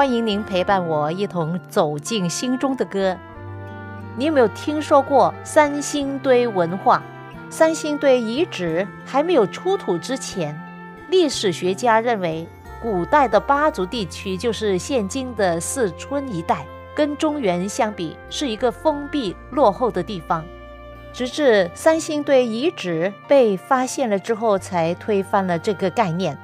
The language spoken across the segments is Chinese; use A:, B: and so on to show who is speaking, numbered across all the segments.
A: 欢迎您陪伴我一同走进心中的歌。你有没有听说过三星堆文化？三星堆遗址还没有出土之前，历史学家认为古代的巴族地区就是现今的四川一带，跟中原相比是一个封闭落后的地方。直至三星堆遗址被发现了之后，才推翻了这个概念。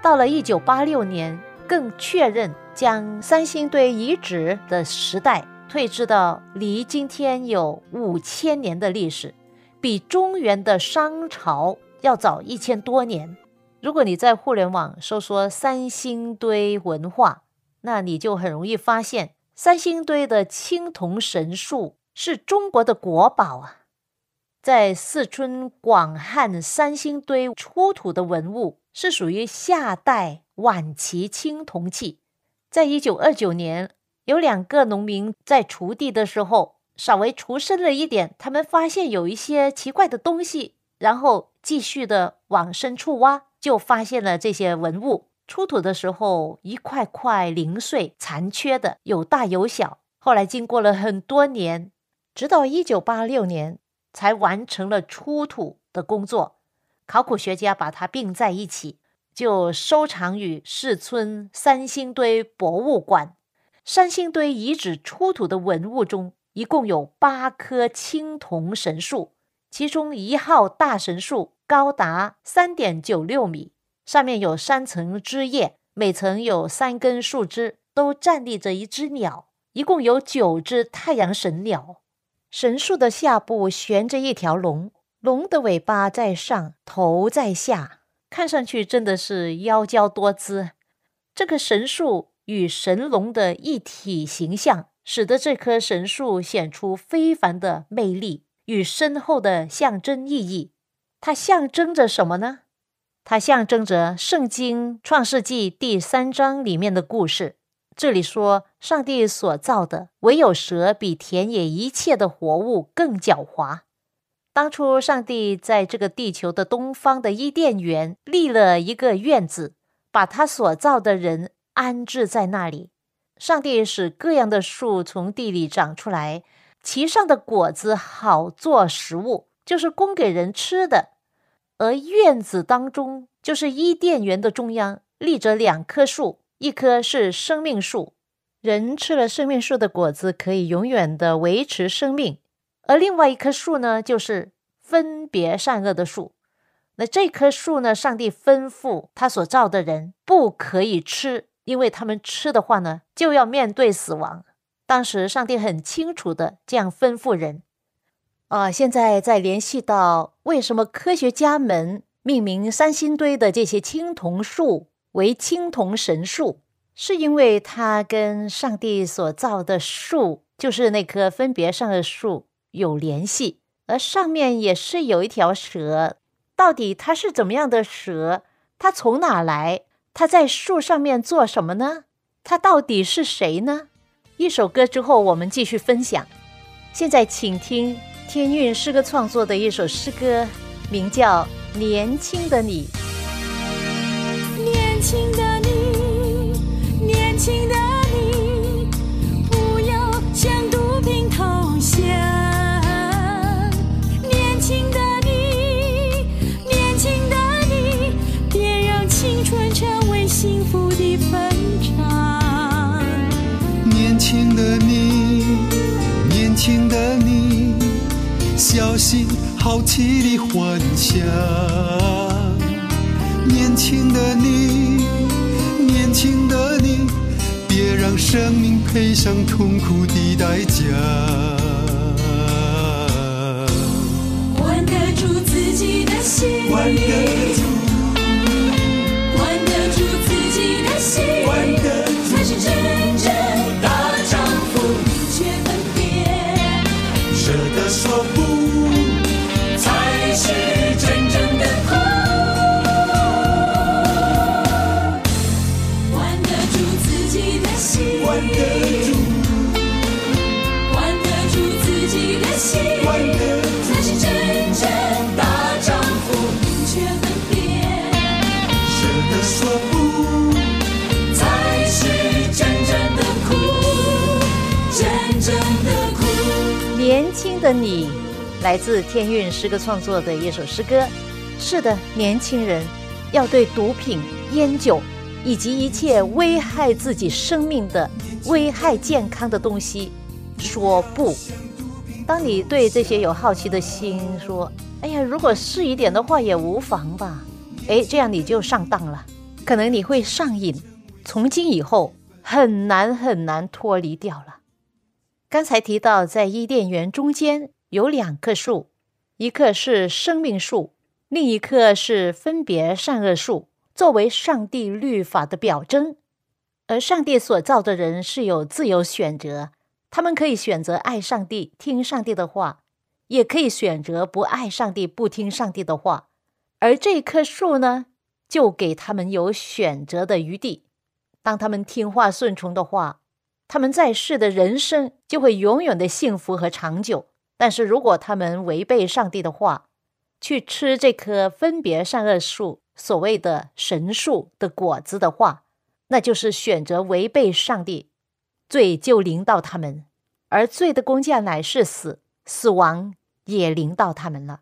A: 到了一九八六年，更确认。将三星堆遗址的时代退至到离今天有五千年的历史，比中原的商朝要早一千多年。如果你在互联网搜索三星堆文化，那你就很容易发现，三星堆的青铜神树是中国的国宝啊！在四川广汉三星堆出土的文物是属于夏代晚期青铜器。在一九二九年，有两个农民在锄地的时候，稍微锄深了一点，他们发现有一些奇怪的东西，然后继续的往深处挖，就发现了这些文物。出土的时候，一块块零碎、残缺的，有大有小。后来经过了很多年，直到一九八六年才完成了出土的工作。考古学家把它并在一起。就收藏于四村三星堆博物馆。三星堆遗址出土的文物中，一共有八棵青铜神树，其中一号大神树高达三点九六米，上面有三层枝叶，每层有三根树枝，都站立着一只鸟，一共有九只太阳神鸟。神树的下部悬着一条龙，龙的尾巴在上，头在下。看上去真的是妖娇多姿，这棵神树与神龙的一体形象，使得这棵神树显出非凡的魅力与深厚的象征意义。它象征着什么呢？它象征着《圣经·创世纪》第三章里面的故事。这里说，上帝所造的唯有蛇比田野一切的活物更狡猾。当初，上帝在这个地球的东方的伊甸园立了一个院子，把他所造的人安置在那里。上帝使各样的树从地里长出来，其上的果子好做食物，就是供给人吃的。而院子当中，就是伊甸园的中央，立着两棵树，一棵是生命树，人吃了生命树的果子，可以永远的维持生命。而另外一棵树呢，就是分别善恶的树。那这棵树呢，上帝吩咐他所造的人不可以吃，因为他们吃的话呢，就要面对死亡。当时上帝很清楚的这样吩咐人。啊，现在再联系到为什么科学家们命名三星堆的这些青铜树为青铜神树，是因为它跟上帝所造的树，就是那棵分别善恶树。有联系，而上面也是有一条蛇。到底它是怎么样的蛇？它从哪来？它在树上面做什么呢？它到底是谁呢？一首歌之后，我们继续分享。现在请听天韵诗歌创作的一首诗歌，名叫《年轻的你》。
B: 年轻的你，年轻的。
C: 小心好奇的幻想。年轻的你，年轻的你，别让生命赔上痛苦的代价。
B: 管得住自己的心，
C: 管得住，
B: 管得住自己的心，
A: 的你，来自天韵诗歌创作的一首诗歌。是的，年轻人要对毒品、烟酒以及一切危害自己生命的、危害健康的东西说不。当你对这些有好奇的心说：“哎呀，如果试一点的话也无妨吧。”哎，这样你就上当了，可能你会上瘾，从今以后很难很难脱离掉了。刚才提到，在伊甸园中间有两棵树，一棵是生命树，另一棵是分别善恶树，作为上帝律法的表征。而上帝所造的人是有自由选择，他们可以选择爱上帝，听上帝的话，也可以选择不爱上帝，不听上帝的话。而这棵树呢，就给他们有选择的余地。当他们听话顺从的话，他们在世的人生就会永远的幸福和长久。但是如果他们违背上帝的话，去吃这棵分别善恶树所谓的神树的果子的话，那就是选择违背上帝，罪就临到他们，而罪的工价乃是死，死亡也临到他们了。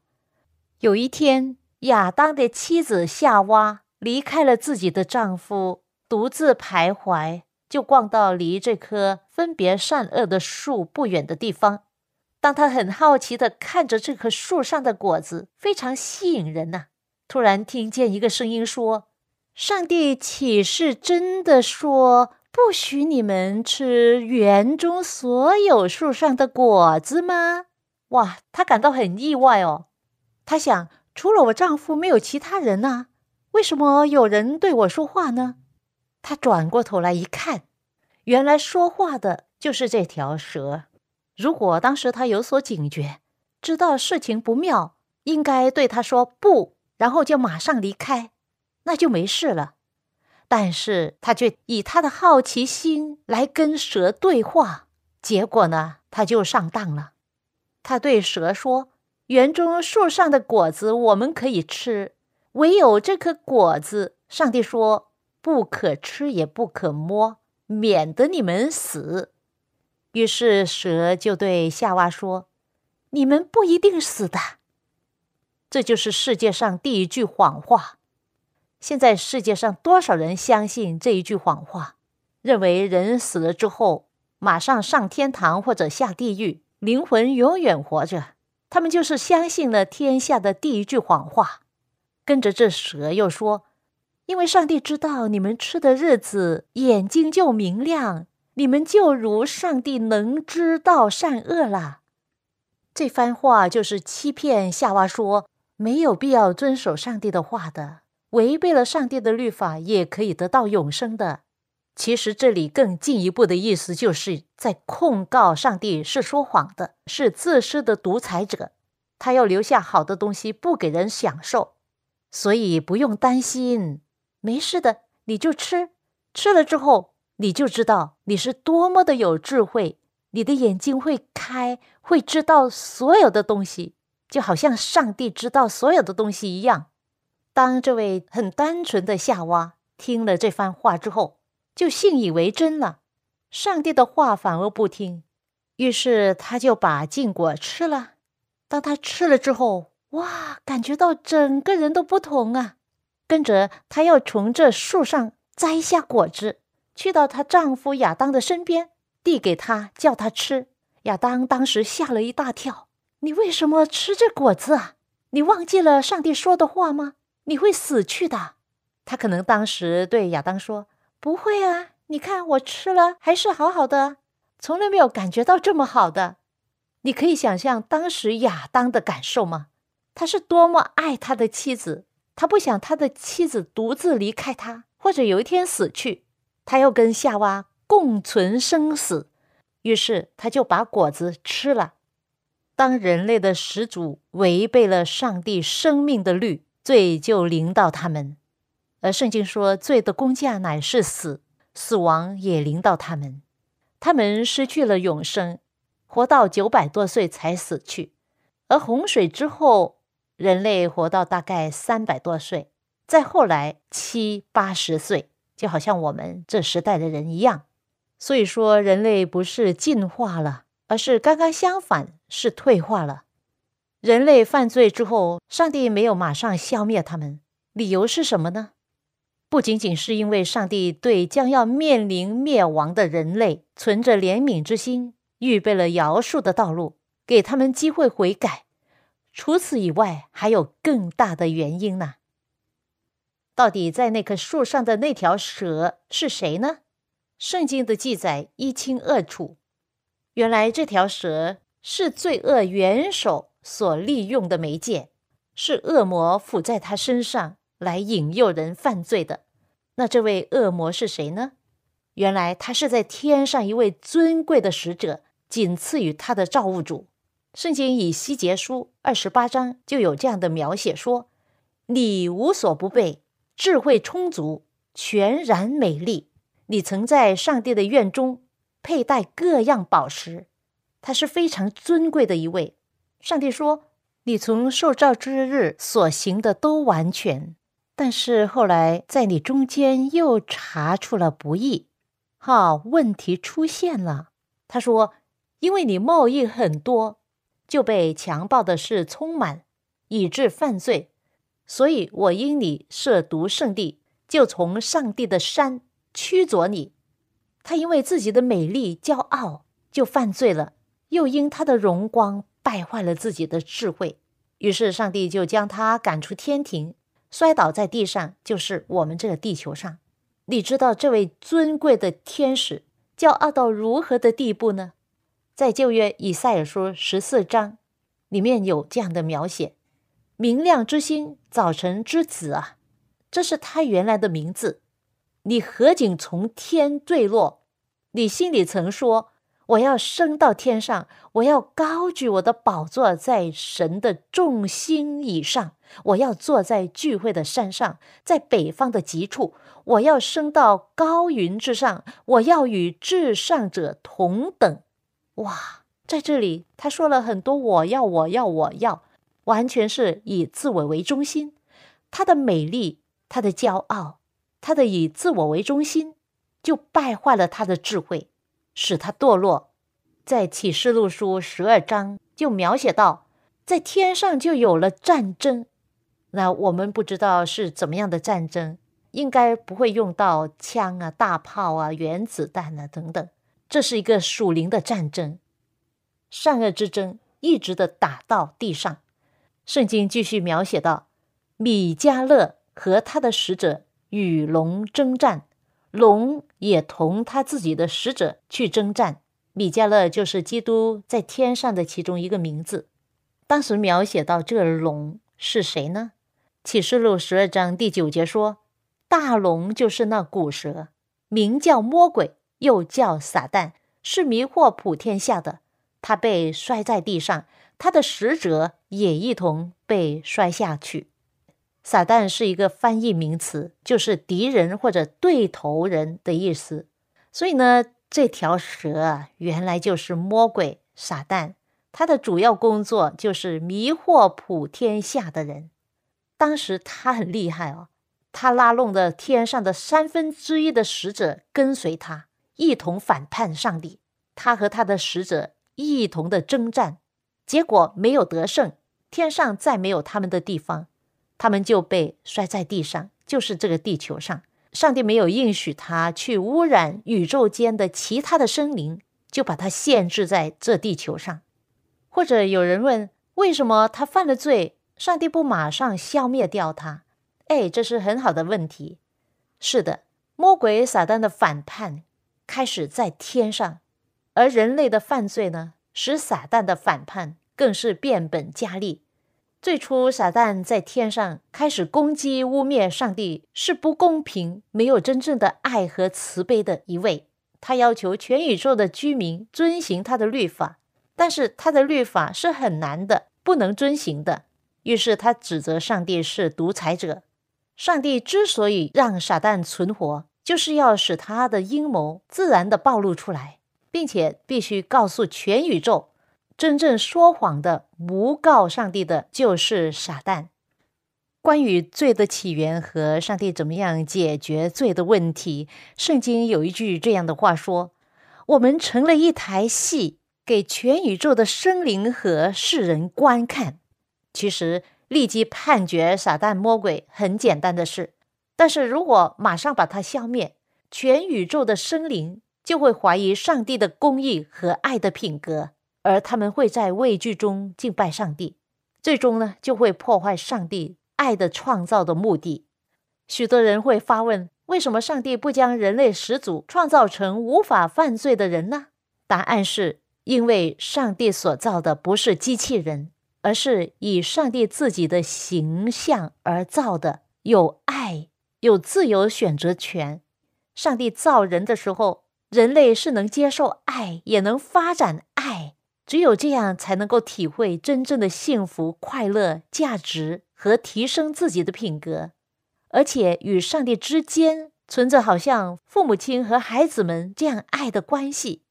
A: 有一天，亚当的妻子夏娃离开了自己的丈夫，独自徘徊。就逛到离这棵分别善恶的树不远的地方。当他很好奇地看着这棵树上的果子，非常吸引人呐、突然听见一个声音说：“上帝岂是真的说不许你们吃园中所有树上的果子吗？”哇，他感到很意外哦。他想，除了我丈夫，没有其他人呐、为什么有人对我说话呢？他转过头来一看，原来说话的就是这条蛇。如果当时他有所警觉，知道事情不妙，应该对他说不，然后就马上离开，那就没事了。但是他却以他的好奇心来跟蛇对话，结果呢，他就上当了。他对蛇说：“园中树上的果子我们可以吃，唯有这颗果子，上帝说。”不可吃也不可摸，免得你们死。于是蛇就对夏娃说：“你们不一定死的。”这就是世界上第一句谎话。现在世界上多少人相信这一句谎话，认为人死了之后马上上天堂或者下地狱，灵魂永远活着？他们就是相信了天下的第一句谎话。跟着这蛇又说。因为上帝知道你们吃的日子，眼睛就明亮，你们就如上帝能知道善恶了。这番话就是欺骗夏娃说没有必要遵守上帝的话的，违背了上帝的律法也可以得到永生的。其实这里更进一步的意思，就是在控告上帝是说谎的，是自私的独裁者，他要留下好的东西不给人享受，所以不用担心。没事的，你就吃，吃了之后，你就知道你是多么的有智慧，你的眼睛会开，会知道所有的东西，就好像上帝知道所有的东西一样。当这位很单纯的夏娃听了这番话之后，就信以为真了，上帝的话反而不听，于是他就把禁果吃了。当他吃了之后，哇，感觉到整个人都不同啊！跟着她要从这树上摘下果子，去到她丈夫亚当的身边，递给他，叫他吃。亚当当时吓了一大跳，你为什么吃这果子啊？你忘记了上帝说的话吗？你会死去的。”他可能当时对亚当说：“不会啊，你看我吃了还是好好的，从来没有感觉到这么好的。”你可以想象当时亚当的感受吗？他是多么爱他的妻子，他不想他的妻子独自离开他，或者有一天死去，他要跟夏娃共存生死。于是他就把果子吃了。当人类的始祖违背了上帝生命的律，罪就临到他们。而圣经说，罪的工价乃是死，死亡也临到他们，他们失去了永生。活到九百多岁才死去，而洪水之后，人类活到大概三百多岁，再后来七八十岁，就好像我们这时代的人一样。所以说，人类不是进化了，而是刚刚相反，是退化了。人类犯罪之后，上帝没有马上消灭他们，理由是什么呢？不仅仅是因为上帝对将要面临灭亡的人类存着怜悯之心。预备了饶恕的道路，给他们机会悔改。除此以外，还有更大的原因呢。到底在那棵树上的那条蛇是谁呢？圣经的记载一清二楚。原来这条蛇是罪恶元首所利用的媒介，是恶魔附在他身上来引诱人犯罪的。那这位恶魔是谁呢？原来他是在天上一位尊贵的使者。仅次于他的造物主，圣经以西结书二十八章就有这样的描写说：“你无所不备，智慧充足，全然美丽。你曾在上帝的院中佩戴各样宝石，他是非常尊贵的一位。上帝说，你从受造之日所行的都完全，但是后来在你中间又查出了不义，哈，问题出现了。他说。”因为你贸易很多，就被强暴的事充满，以致犯罪，所以我因你涉毒圣地，就从上帝的山驱逐你。他因为自己的美丽骄傲，就犯罪了；又因他的荣光败坏了自己的智慧，于是上帝就将他赶出天庭，摔倒在地上，就是我们这个地球上。你知道这位尊贵的天使骄傲到如何的地步呢？在旧约以赛尔书十四章里面有这样的描写：“明亮之星，早晨之子啊，这是他原来的名字。你何仅从天坠落？你心里曾说：我要升到天上，我要高举我的宝座在神的众星以上，我要坐在聚会的山上，在北方的极处，我要升到高云之上，我要与至上者同等。”哇，在这里他说了很多“我要，我要，我要”，完全是以自我为中心。他的美丽，他的骄傲，他的以自我为中心，就败坏了他的智慧，使他堕落。在启示录书十二章就描写到，在天上就有了战争。那我们不知道是怎么样的战争，应该不会用到枪啊、大炮啊、原子弹啊等等。这是一个属灵的战争，善恶之争一直的打到地上。圣经继续描写到，米迦勒和他的使者与龙征战，龙也同他自己的使者去征战。米迦勒就是基督在天上的其中一个名字。当时描写到这龙是谁呢？启示录十二章第九节说，大龙就是那古蛇，名叫魔鬼。又叫撒旦，是迷惑普天下的。他被摔在地上，他的使者也一同被摔下去。撒旦是一个翻译名词，就是敌人或者对头人的意思。所以呢，这条蛇啊，原来就是魔鬼撒旦。他的主要工作就是迷惑普天下的人。当时他很厉害哦，他拉拢的天上的三分之一的使者跟随他。一同反叛上帝，他和他的使者一同的征战，结果没有得胜，天上再没有他们的地方，他们就被摔在地上，就是这个地球上。上帝没有应许他去污染宇宙间的其他的生灵，就把他限制在这地球上。或者有人问，为什么他犯了罪，上帝不马上消灭掉他？哎，这是很好的问题。是的，魔鬼撒旦的反叛开始在天上，而人类的犯罪呢，使撒旦的反叛更是变本加厉。最初，撒旦在天上开始攻击、污蔑上帝是不公平、没有真正的爱和慈悲的一位。他要求全宇宙的居民遵行他的律法，但是他的律法是很难的，不能遵行的。于是他指责上帝是独裁者。上帝之所以让撒旦存活，就是要使他的阴谋自然的暴露出来，并且必须告诉全宇宙。真正说谎的、诬告上帝的，就是傻蛋。关于罪的起源和上帝怎么样解决罪的问题，圣经有一句这样的话说：“我们成了一台戏，给全宇宙的生灵和世人观看。”其实，立即判决撒旦魔鬼很简单的事，但是如果马上把它消灭，全宇宙的生灵就会怀疑上帝的公义和爱的品格。而他们会在畏惧中敬拜上帝，最终呢，就会破坏上帝爱的创造的目的。许多人会发问：为什么上帝不将人类始祖创造成无法犯罪的人呢？答案是因为上帝所造的不是机器人，而是以上帝自己的形象而造的，有，有自由选择权。上帝造人的时候，人类是能接受爱，也能发展爱。只有这样，才能够体会真正的幸福、快乐、价值和提升自己的品格，而且与上帝之间存着好像父母亲和孩子们这样爱的关系。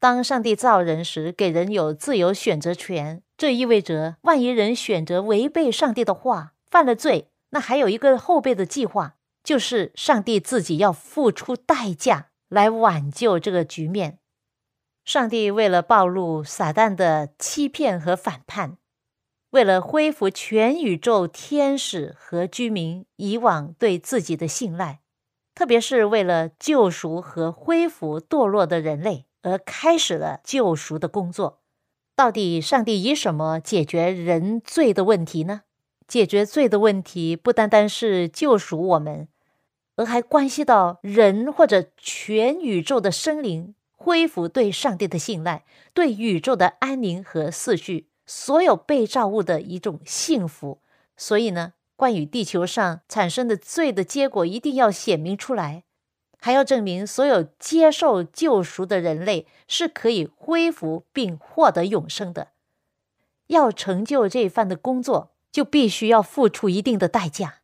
A: 当上帝造人时，给人有自由选择权，这意味着，万一人选择违背上帝的话，犯了罪，那还有一个后备的计划，就是上帝自己要付出代价来挽救这个局面。上帝为了暴露撒旦的欺骗和反叛，为了恢复全宇宙天使和居民以往对自己的信赖，特别是为了救赎和恢复堕落的人类，而开始了救赎的工作。到底上帝以什么解决人罪的问题呢？解决罪的问题不单单是救赎我们，而还关系到人或者全宇宙的生灵。恢复对上帝的信赖，对宇宙的安宁和秩序，所有被造物的一种幸福。所以呢，关于地球上产生的罪的结果，一定要显明出来，还要证明所有接受救赎的人类是可以恢复并获得永生的。要成就这番的工作，就必须要付出一定的代价。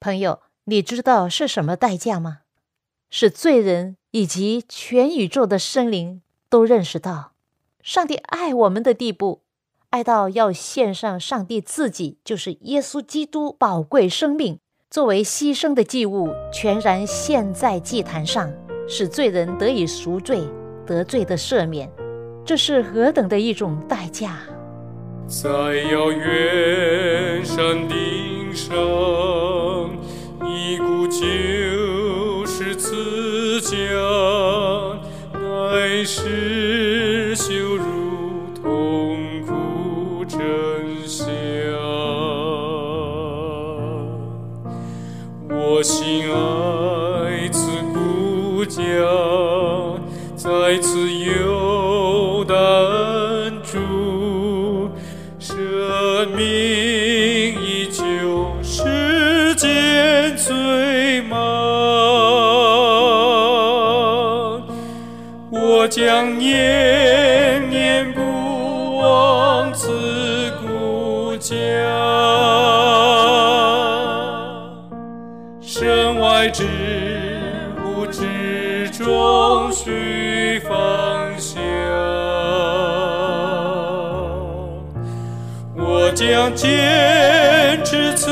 A: 朋友，你知道是什么代价吗？是罪人。以及全宇宙的生灵都认识到，上帝爱我们的地步，爱到要献上上帝自己，就是耶稣基督宝贵生命作为牺牲的祭物，全然献在祭坛上，使罪人得以赎罪、得罪的赦免。这是何等的一种代价！
B: 在遥远山顶上，一股救世慈家，乃是羞辱痛苦真相。我心爱此故家，在此有我将坚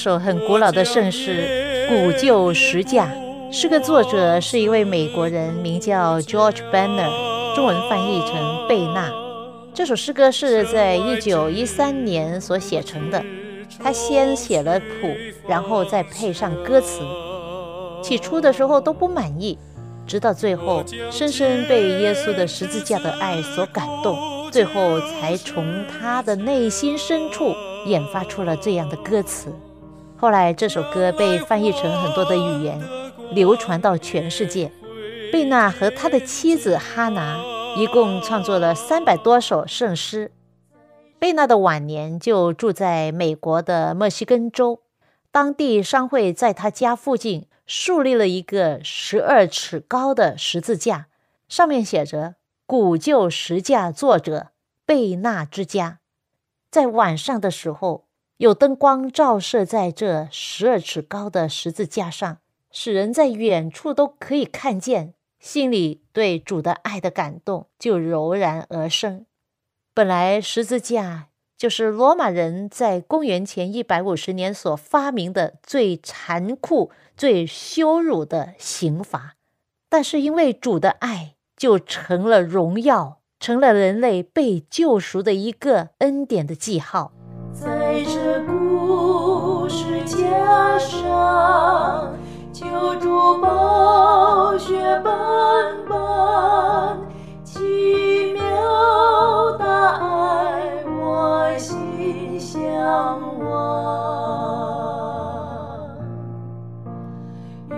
A: 首很古老的圣诗《古旧十架》，诗歌作者是一位美国人，名叫 George Banner，中文翻译成贝纳。这首诗歌是在一九一三年所写成的。他先写了谱，然后再配上歌词。起初的时候都不满意，直到最后深深被耶稣的十字架的爱所感动，最后才从他的内心深处研发出了这样的歌词。后来这首歌被翻译成很多的语言，流传到全世界。贝纳和他的妻子哈拿一共创作了三百多首圣诗。贝纳的晚年就住在美国的墨西哥州，当地商会在他家附近树立了一个十二尺高的十字架，上面写着“古旧石架作者贝纳之家”。在晚上的时候，有灯光照射在这十二尺高的十字架上，使人在远处都可以看见，心里对主的爱的感动就油然而生。本来十字架就是罗马人在公元前一百五十年所发明的最残酷、最羞辱的刑罚，但是因为主的爱，就成了荣耀，成了人类被救赎的一个恩典的记号。
D: 在这故事架上，救主宝血斑斑，奇妙大爱我心向往。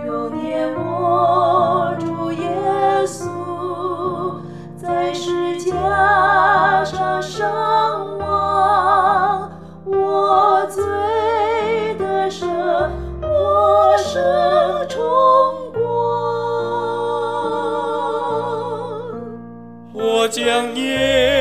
D: 有念我主耶稣在世架上
B: 将念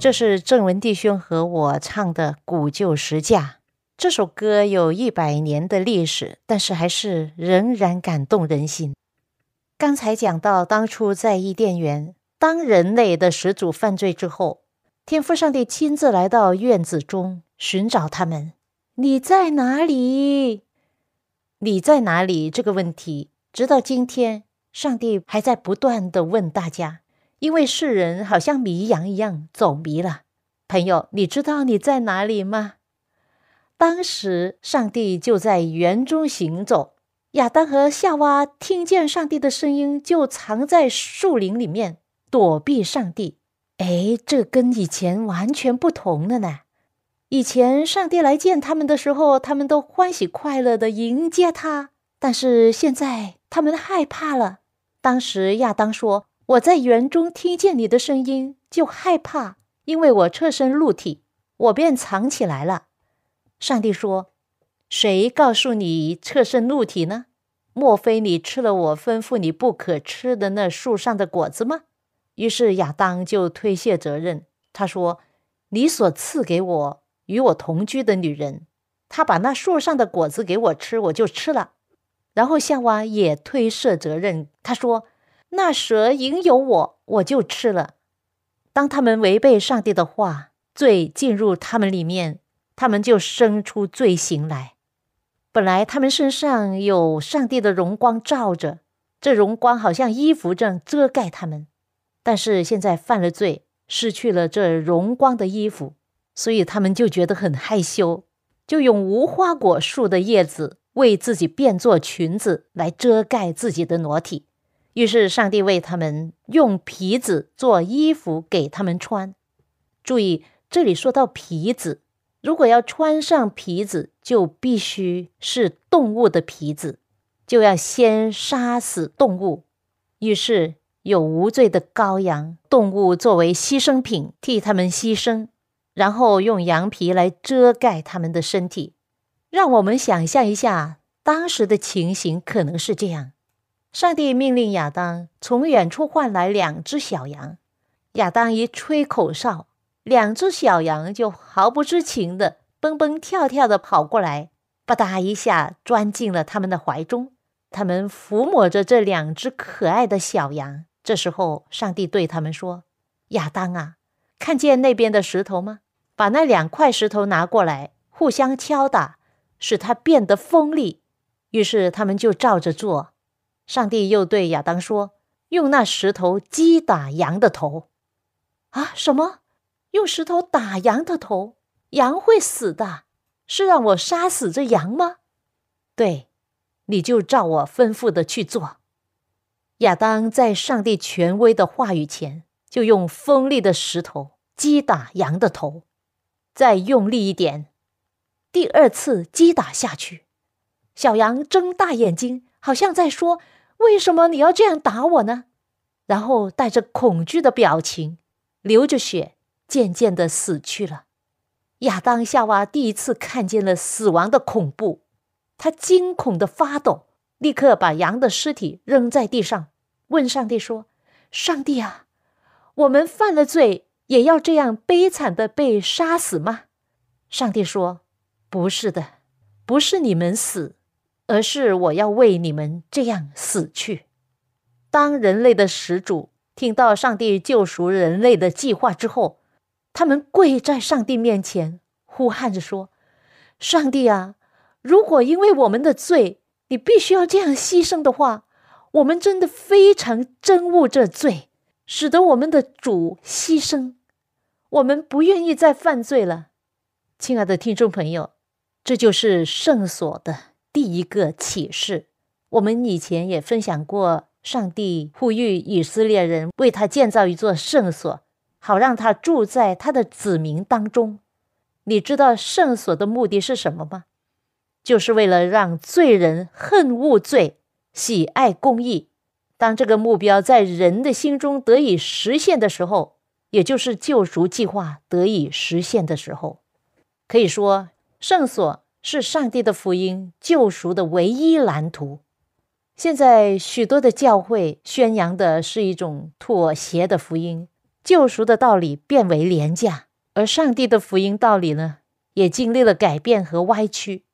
A: 这是正文弟兄和我唱的《古旧石架》。这首歌有一百年的历史，但是还是仍然感动人心。刚才讲到，当初在伊甸园，当人类的始祖犯罪之后，天父上帝亲自来到院子中寻找他们。你在哪里？你在哪里？这个问题，直到今天，上帝还在不断的问大家，因为世人好像迷羊一样走迷了。朋友，你知道你在哪里吗？当时，上帝就在园中行走，亚当和夏娃听见上帝的声音，就藏在树林里面躲避上帝。哎，这跟以前完全不同了呢。以前上帝来见他们的时候，他们都欢喜快乐的迎接他，但是现在他们害怕了。当时亚当说：“我在园中听见你的声音，就害怕，因为我侧身露体，我便藏起来了。”上帝说：“谁告诉你侧身露体呢？莫非你吃了我吩咐你不可吃的那树上的果子吗？”于是亚当就推卸责任，他说：“你所赐给我。”与我同居的女人，她把那树上的果子给我吃，我就吃了。然后夏娃也推卸责任，她说：“那蛇引诱我，我就吃了。”当他们违背上帝的话，罪进入他们里面，他们就生出罪行来。本来他们身上有上帝的荣光照着，这荣光好像衣服这样遮盖他们，但是现在犯了罪，失去了这荣光的衣服。所以他们就觉得很害羞，就用无花果树的叶子为自己变作裙子来遮盖自己的裸体。于是上帝为他们用皮子做衣服给他们穿。注意，这里说到皮子，如果要穿上皮子，就必须是动物的皮子，就要先杀死动物。于是有无罪的羔羊动物作为牺牲品替他们牺牲，然后用羊皮来遮盖他们的身体。让我们想象一下，当时的情形可能是这样。上帝命令亚当从远处唤来两只小羊，亚当一吹口哨，两只小羊就毫不知情的蹦蹦跳跳的跑过来，吧嗒一下钻进了他们的怀中。他们抚摸着这两只可爱的小羊。这时候，上帝对他们说：“亚当啊，看见那边的石头吗？把那两块石头拿过来，互相敲打，使它变得锋利。”于是他们就照着做。上帝又对亚当说：“用那石头击打羊的头。”啊，什么？用石头打羊的头？羊会死的？是让我杀死这羊吗？对，你就照我吩咐的去做。亚当在上帝权威的话语前，就用锋利的石头击打羊的头，再用力一点，第二次击打下去，小羊睁大眼睛，好像在说。为什么你要这样打我呢？然后带着恐惧的表情，流着血，渐渐的死去了。亚当夏娃第一次看见了死亡的恐怖，他惊恐的发抖，立刻把羊的尸体扔在地上，问上帝说：“上帝啊，我们犯了罪，也要这样悲惨的被杀死吗？”上帝说：“不是的，不是你们死。”而是我要为你们这样死去。当人类的始祖听到上帝救赎人类的计划之后，他们跪在上帝面前，呼喊着说：“上帝啊，如果因为我们的罪，你必须要这样牺牲的话，我们真的非常憎恶这罪，使得我们的主牺牲。我们不愿意再犯罪了。”亲爱的听众朋友，这就是圣所的。第一个启示，我们以前也分享过，上帝呼吁以色列人为他建造一座圣所，好让他住在他的子民当中。你知道圣所的目的是什么吗？就是为了让罪人恨恶罪，喜爱公义。当这个目标在人的心中得以实现的时候，也就是救赎计划得以实现的时候，可以说圣所。是上帝的福音救赎的唯一蓝图。现在许多的教会宣扬的是一种妥协的福音，救赎的道理变为廉价，而上帝的福音道理呢，也经历了改变和歪曲。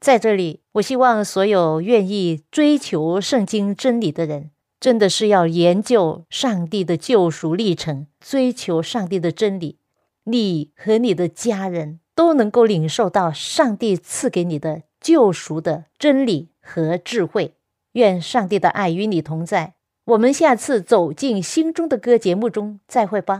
A: 在这里，我希望所有愿意追求圣经真理的人，真的是要研究上帝的救赎历程，追求上帝的真理，你和你的家人。都能够领受到上帝赐给你的救赎的真理和智慧。愿上帝的爱与你同在。我们下次走进心中的歌节目中再会吧。